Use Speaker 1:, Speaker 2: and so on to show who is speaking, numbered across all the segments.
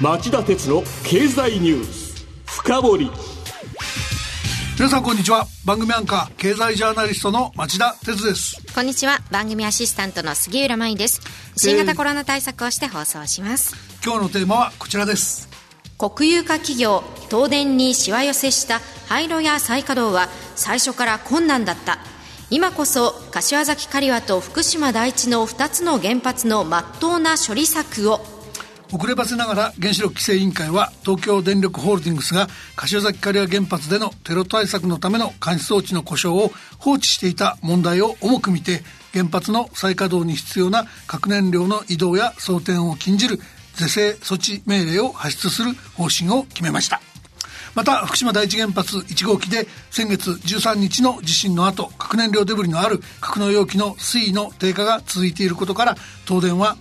Speaker 1: 町田鉄の経済ニュース。深掘り。
Speaker 2: 皆さんこんにちは。番組アンカー経済ジャーナリストの町田鉄です。
Speaker 3: こんにちは。番組アシスタントの杉浦舞です。新型コロナ対策をして放送します、
Speaker 2: えー、今日のテーマはこちらです。
Speaker 3: 国有化企業東電にしわ寄せした廃炉や再稼働は最初から困難だった。今こそ柏崎刈羽と福島第一の2つの原発のまっとうな処理策を
Speaker 2: 遅ればせながら原子力規制委員会は東京電力ホールディングスが柏崎刈羽原発でのテロ対策のための監視装置の故障を放置していた問題を重く見て原発の再稼働に必要な核燃料の移動や装填を禁じる是正措置命令を発出する方針を決めました。また福島第一原発1号機で先月13日の地震の後核燃料デブリのある格納容器の水位の低下が続いていることから東電は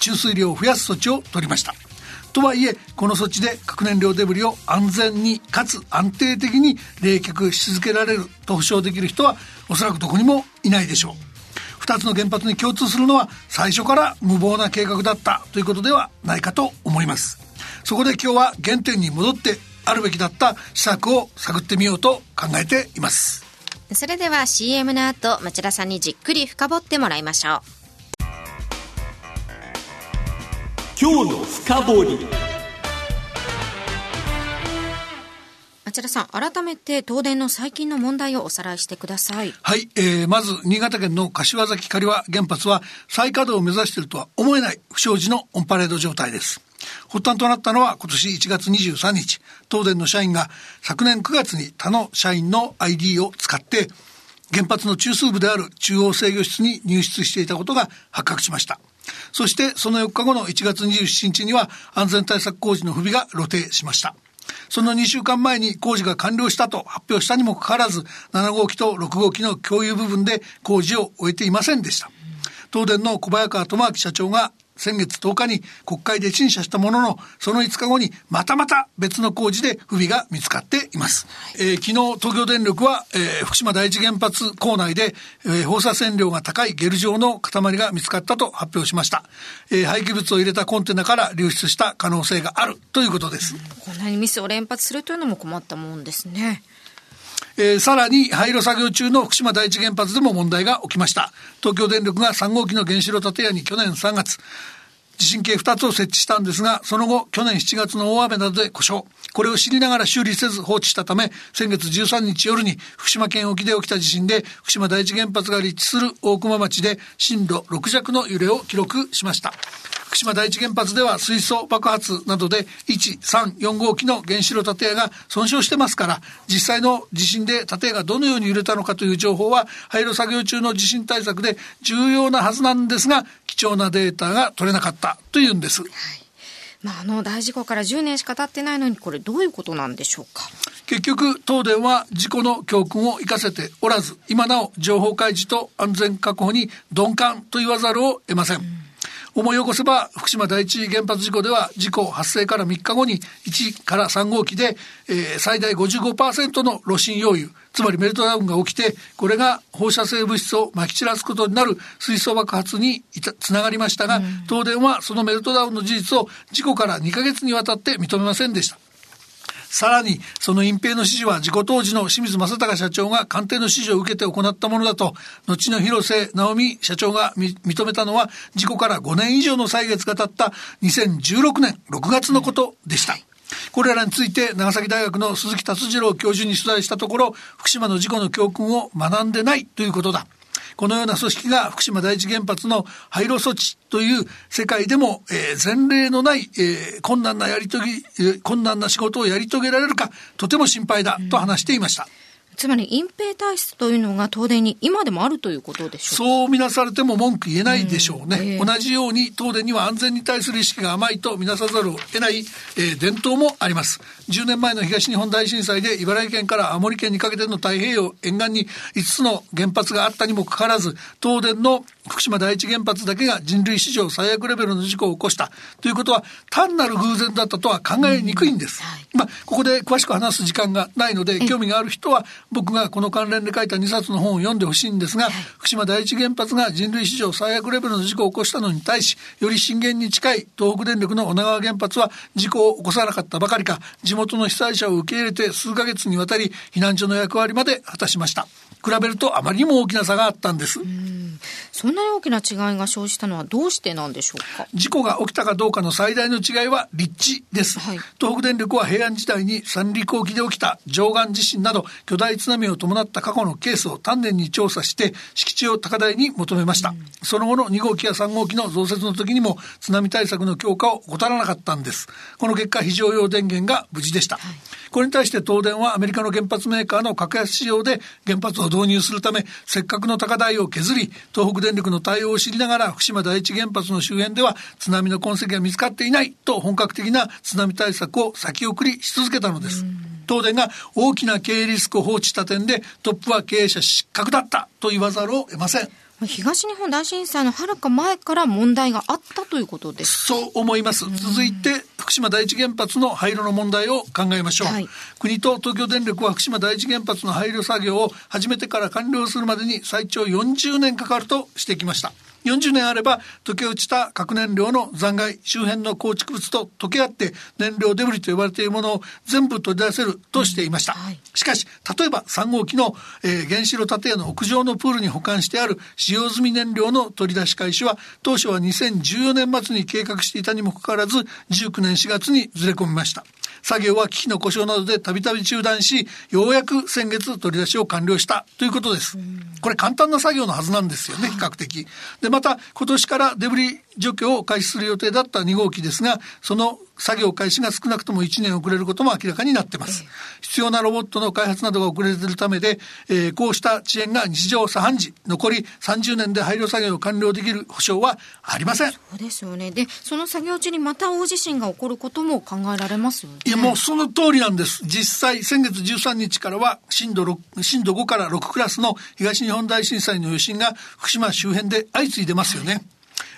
Speaker 2: 注水量を増やす措置を取りました。とはいえこの措置で核燃料デブリを安全にかつ安定的に冷却し続けられると保証できる人はおそらくどこにもいないでしょう。2つの原発に共通するのは最初から無謀な計画だったということではないかと思います。そこで今日は原点に戻ってあるべきだった施策を探ってみようと考えています。
Speaker 3: それでは CM の後町田さんにじっくり深掘ってもらいましょう。
Speaker 1: 今日の深掘り。
Speaker 3: 町田さん改めて東電の最近の問題をおさらいしてください。
Speaker 2: はい、えー、まず新潟県の柏崎刈羽原発は再稼働を目指しているとは思えない不祥事のオンパレード状態です。発端となったのは今年1月23日、東電の社員が昨年9月に他の社員の ID を使って原発の中枢部である中央制御室に入室していたことが発覚しました。そしてその4日後の1月27日には安全対策工事の不備が露呈しました。その2週間前に工事が完了したと発表したにもかかわらず、7号機と6号機の共有部分で工事を終えていませんでした。東電の小早川智明社長が先月10日に国会で陳謝したものの、その5日後にまたまた別の工事で不備が見つかっています。えー、昨日東京電力は、えー、福島第一原発構内で、えー、放射線量が高いゲル状の塊が見つかったと発表しました。えー、廃棄物を入れたコンテナから流出した可能性があるということです。
Speaker 3: こんなにミスを連発するというのも困ったもんですね。
Speaker 2: えー、さらに廃炉作業中の福島第一原発でも問題が起きました。東京電力が3号機の原子炉建屋に去年3月、地震計2つを設置したんですが、その後、去年7月の大雨などで故障。これを知りながら修理せず放置したため、先月13日夜に福島県沖で起きた地震で、福島第一原発が立地する大熊町で震度6弱の揺れを記録しました。福島第一原発では水素爆発などで1、3、4号機の原子炉建屋が損傷してますから、実際の地震で建屋がどのように揺れたのかという情報は、廃炉作業中の地震対策で重要なはずなんですが、貴重なデータが取れなかったというんです。はい。
Speaker 3: まあ、あの大事故から10年しか経ってないのにこれどういうことなんでしょうか？
Speaker 2: 結局東電は事故の教訓を生かせておらず今なお情報開示と安全確保に鈍感と言わざるを得ません、うん思い起こせば福島第一原発事故では事故発生から3日後に1から3号機で、えー、最大55%の炉心溶油つまりメルトダウンが起きてこれが放射性物質をまき散らすことになる水素爆発につながりましたが、うん、東電はそのメルトダウンの事実を事故から2ヶ月にわたって認めませんでした。さらに、その隠蔽の指示は事故当時の清水正隆社長が官邸の指示を受けて行ったものだと、後の広瀬直美社長が認めたのは、事故から5年以上の歳月が経った2016年6月のことでした。これらについて長崎大学の鈴木達次郎教授に取材したところ、福島の事故の教訓を学んでないということだ。このような組織が福島第一原発の廃炉措置という世界でも、えー、前例のない、えー、困難なやり遂げ、困難な仕事をやり遂げられるか、とても心配だと話していました。うん
Speaker 3: つまり隠蔽体質というのが東電に今でもあるということでしょ
Speaker 2: うそう見なされても文句言えないでしょうね、えー、同じように東電には安全に対する意識が甘いと見なさざるを得ない、えー、伝統もあります。10年前の東日本大震災で茨城県から青森県にかけての太平洋沿岸に5つの原発があったにもかかわらず東電の福島第一原発だけが人類史上最悪レベルの事故を起こしたということは単なる偶然だったとは考えにくいんです。はい、まあ、ここで詳しく話す時間がないので、興味がある人は僕がこの関連で書いた2冊の本を読んでほしいんですが、はい、福島第一原発が人類史上最悪レベルの事故を起こしたのに対し、より震源に近い東北電力の女川原発は事故を起こさなかったばかりか、地元の被災者を受け入れて数ヶ月にわたり避難所の役割まで果たしました。比べるとあまりにも大きな差があったんです。
Speaker 3: そんなに大きな違いが生じたのはどうしてなんでしょうか？
Speaker 2: 事故が起きたかどうかの最大の違いは立地です、はい、東北電力は平安時代に三陸沖で起きた上岸地震など巨大津波を伴った過去のケースを丹念に調査して敷地を高台に求めました、うん、その後の2号機や3号機の増設の時にも津波対策の強化を怠らなかったんです。この結果非常用電源が無事でした、はいこれに対して東電はアメリカの原発メーカーの格安仕様で原発を導入するためせっかくの高台を削り東北電力の対応を知りながら福島第一原発の周辺では津波の痕跡が見つかっていないと本格的な津波対策を先送りし続けたのです。東電が大きな経営リスクを放置した点でトップは経営者失格だったと言わざるを得ません。
Speaker 3: 東日本大震災のはるか前から問題があったということです
Speaker 2: そう思います。続いて、福島第一原発の廃炉の問題を考えましょう。はい、国と東京電力は福島第一原発の廃炉作業を始めてから完了するまでに最長40年かかるとしてきました。40年あれば溶け落ちた核燃料の残骸周辺の構築物と溶け合って燃料デブリと呼ばれているものを全部取り出せるとしていました、うんはい、しかし例えば3号機の、えー、原子炉建屋の屋上のプールに保管してある使用済み燃料の取り出し開始は当初は2014年末に計画していたにもかかわらず19年4月にずれ込みました作業は機器の故障などでたびたび中断しようやく先月取り出しを完了した。ということです、これ簡単な作業のはずなんですよね比較的。でまた今年からデブリ除去を開始する予定だった2号機ですがその作業開始が少なくとも1年遅れることも明らかになっています。必要なロボットの開発などが遅れているためで、えー、こうした遅延が日常茶飯事、残り30年で廃炉作業を完了できる保証はありません。
Speaker 3: そうですよね。で、その作業中にまた大地震が起こることも考えられますよね。
Speaker 2: いや、もうその通りなんです。実際、先月13日からは震度6、震度5から6クラスの東日本大震災の余震が福島周辺で相次いでますよね。はい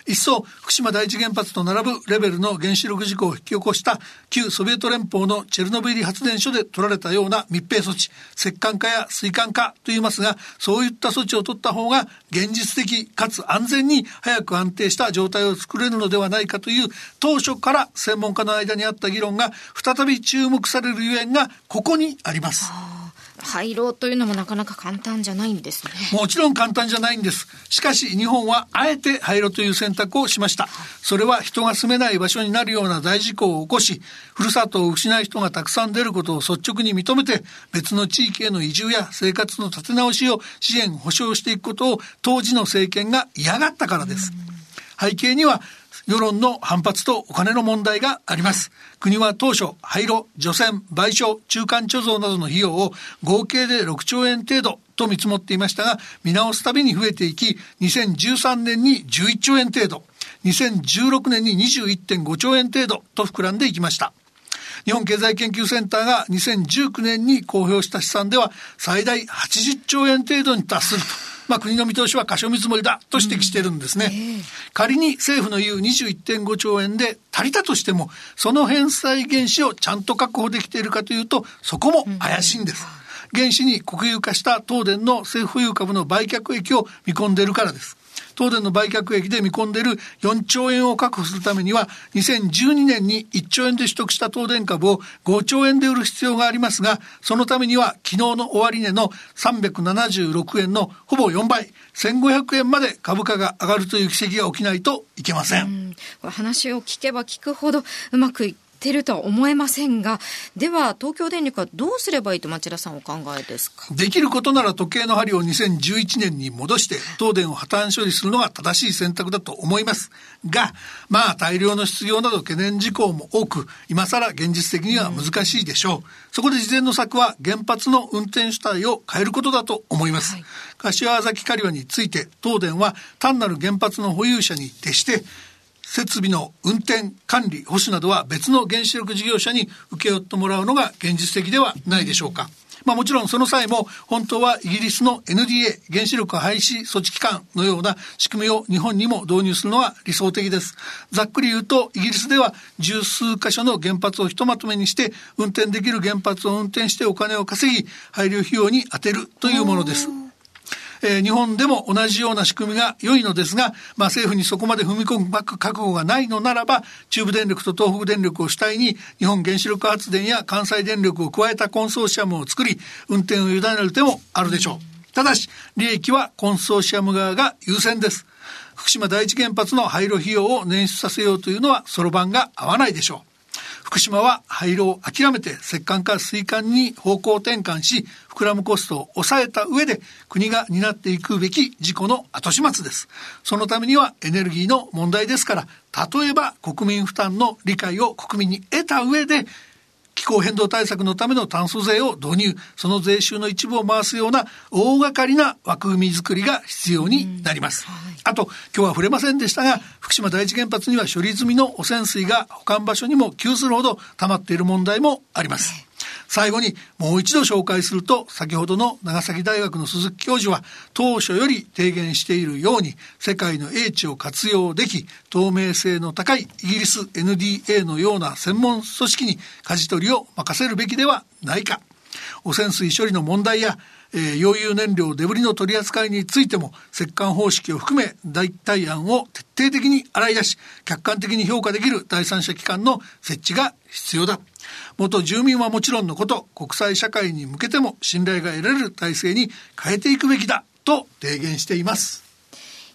Speaker 2: 一層福島第一原発と並ぶレベルの原子力事故を引き起こした旧ソビエト連邦のチェルノブイリ発電所で取られたような密閉措置石棺化や水管化と言いますがそういった措置を取った方が現実的かつ安全に早く安定した状態を作れるのではないかという当初から専門家の間にあった議論が再び注目されるゆえんがここにあります。
Speaker 3: 廃炉というのもなかなか簡単じゃないんですね。
Speaker 2: もちろん簡単じゃないんです。しかし日本はあえて廃炉という選択をしました。それは人が住めない場所になるような大事故を起こしふるさとを失う人がたくさん出ることを率直に認めて別の地域への移住や生活の立て直しを支援保障していくことを当時の政権が嫌がったからです。背景には世論の反発とお金の問題があります。国は当初、廃炉、除染、賠償、中間貯蔵などの費用を合計で6兆円程度と見積もっていましたが、見直すたびに増えていき、2013年に11兆円程度、2016年に21.5兆円程度と膨らんでいきました。日本経済研究センターが2019年に公表した試算では最大80兆円程度に達すると。まあ、国の見通しは過小見積もりだと指摘してるんですね。うん仮に政府の言う21.5兆円で足りたとしても、その返済原資をちゃんと確保できているかというと、そこも怪しいんです。原資に国有化した東電の政府有株の売却益を見込んでいるからです。東電の売却益で見込んでいる4兆円を確保するためには、2012年に1兆円で取得した東電株を5兆円で売る必要がありますが、そのためには昨日の終値の376円のほぼ4倍、1500円まで株価が上がるという奇跡が起きないといけません。
Speaker 3: 話を聞けば聞くほどうまくいってるとは思えませんが、では東京電力はどうすればいいと町田さんお考えですか？
Speaker 2: できることなら時計の針を2011年に戻して東電を破綻処理するのが正しい選択だと思います。が、まあ大量の失業など懸念事項も多く、今更現実的には難しいでしょう。うん、そこで事前の策は原発の運転主体を変えることだと思います。はい、柏崎刈羽について東電は単なる原発の保有者に徹して設備の運転、管理、保守などは別の原子力事業者に請け負ってもらうのが現実的ではないでしょうか。まあもちろんその際も本当はイギリスの NDA 原子力廃止措置機関のような仕組みを日本にも導入するのは理想的です。ざっくり言うとイギリスでは十数箇所の原発をひとまとめにして運転できる原発を運転してお金を稼ぎ配慮費用に充てるというものです。えー、日本でも同じような仕組みが良いのですが、まあ、政府にそこまで踏み込む覚悟がないのならば中部電力と東北電力を主体に日本原子力発電や関西電力を加えたコンソーシアムを作り運転を委ねる手もあるでしょう。ただし利益はコンソーシアム側が優先です。福島第一原発の廃炉費用を捻出させようというのはそろばんが合わないでしょう。福島は廃炉を諦めて石炭か水管に方向転換し膨らむコストを抑えた上で国が担っていくべき事故の後始末です。そのためにはエネルギーの問題ですから例えば国民負担の理解を国民に得た上で気候変動対策のための炭素税を導入その税収の一部を回すような大掛かりな枠組み作りが必要になります、はい、あと今日は触れませんでしたが福島第一原発には処理済みの汚染水が保管場所にも給するほど溜まっている問題もあります、最後にもう一度紹介すると先ほどの長崎大学の鈴木教授は当初より提言しているように世界の英知を活用でき透明性の高いイギリス NDA のような専門組織に舵取りを任せるべきではないか。汚染水処理の問題やえー、溶融燃料デブリの取り扱いについても石棺方式を含め代替案を徹底的に洗い出し客観的に評価できる第三者機関の設置が必要だ。元住民はもちろんのこと国際社会に向けても信頼が得られる体制に変えていくべきだと提言しています。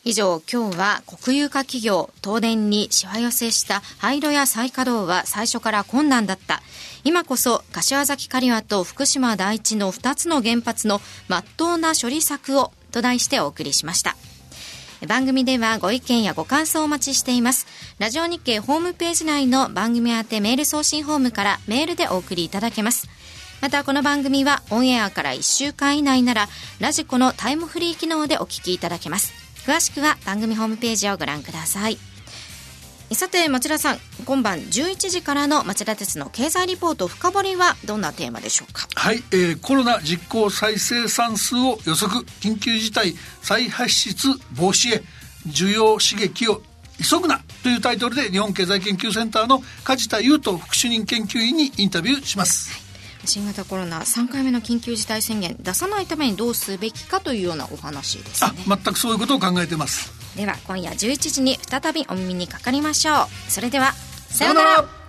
Speaker 3: 以上今日は国有化企業東電にしわ寄せした廃炉や再稼働は最初から困難だった今こそ柏崎刈羽と福島第一の2つの原発の真っ当な処理策をと題してお送りしました番組ではご意見やご感想をお待ちしています。ラジオ日経ホームページ内の番組宛てメール送信ホームからメールでお送りいただけます。またこの番組はオンエアから1週間以内ならラジコのタイムフリー機能でお聞きいただけます。詳しくは番組ホームページをご覧ください。さて町田さん今晩11時からの町田鉄の経済リポート深掘りはどんなテーマでしょうか？
Speaker 2: はい、えー、コロナ実効再生産数を予測緊急事態再発出防止へ需要刺激を急ぐなというタイトルで日本経済研究センターの梶田優斗副主任研究員にインタビューします、はい
Speaker 3: 新型コロナ3回目の緊急事態宣言出さないためにどうすべきかというようなお話ですね。
Speaker 2: 全くそういうことを考えてます。
Speaker 3: では今夜11時に再びお耳にかかりましょう。それではさようなら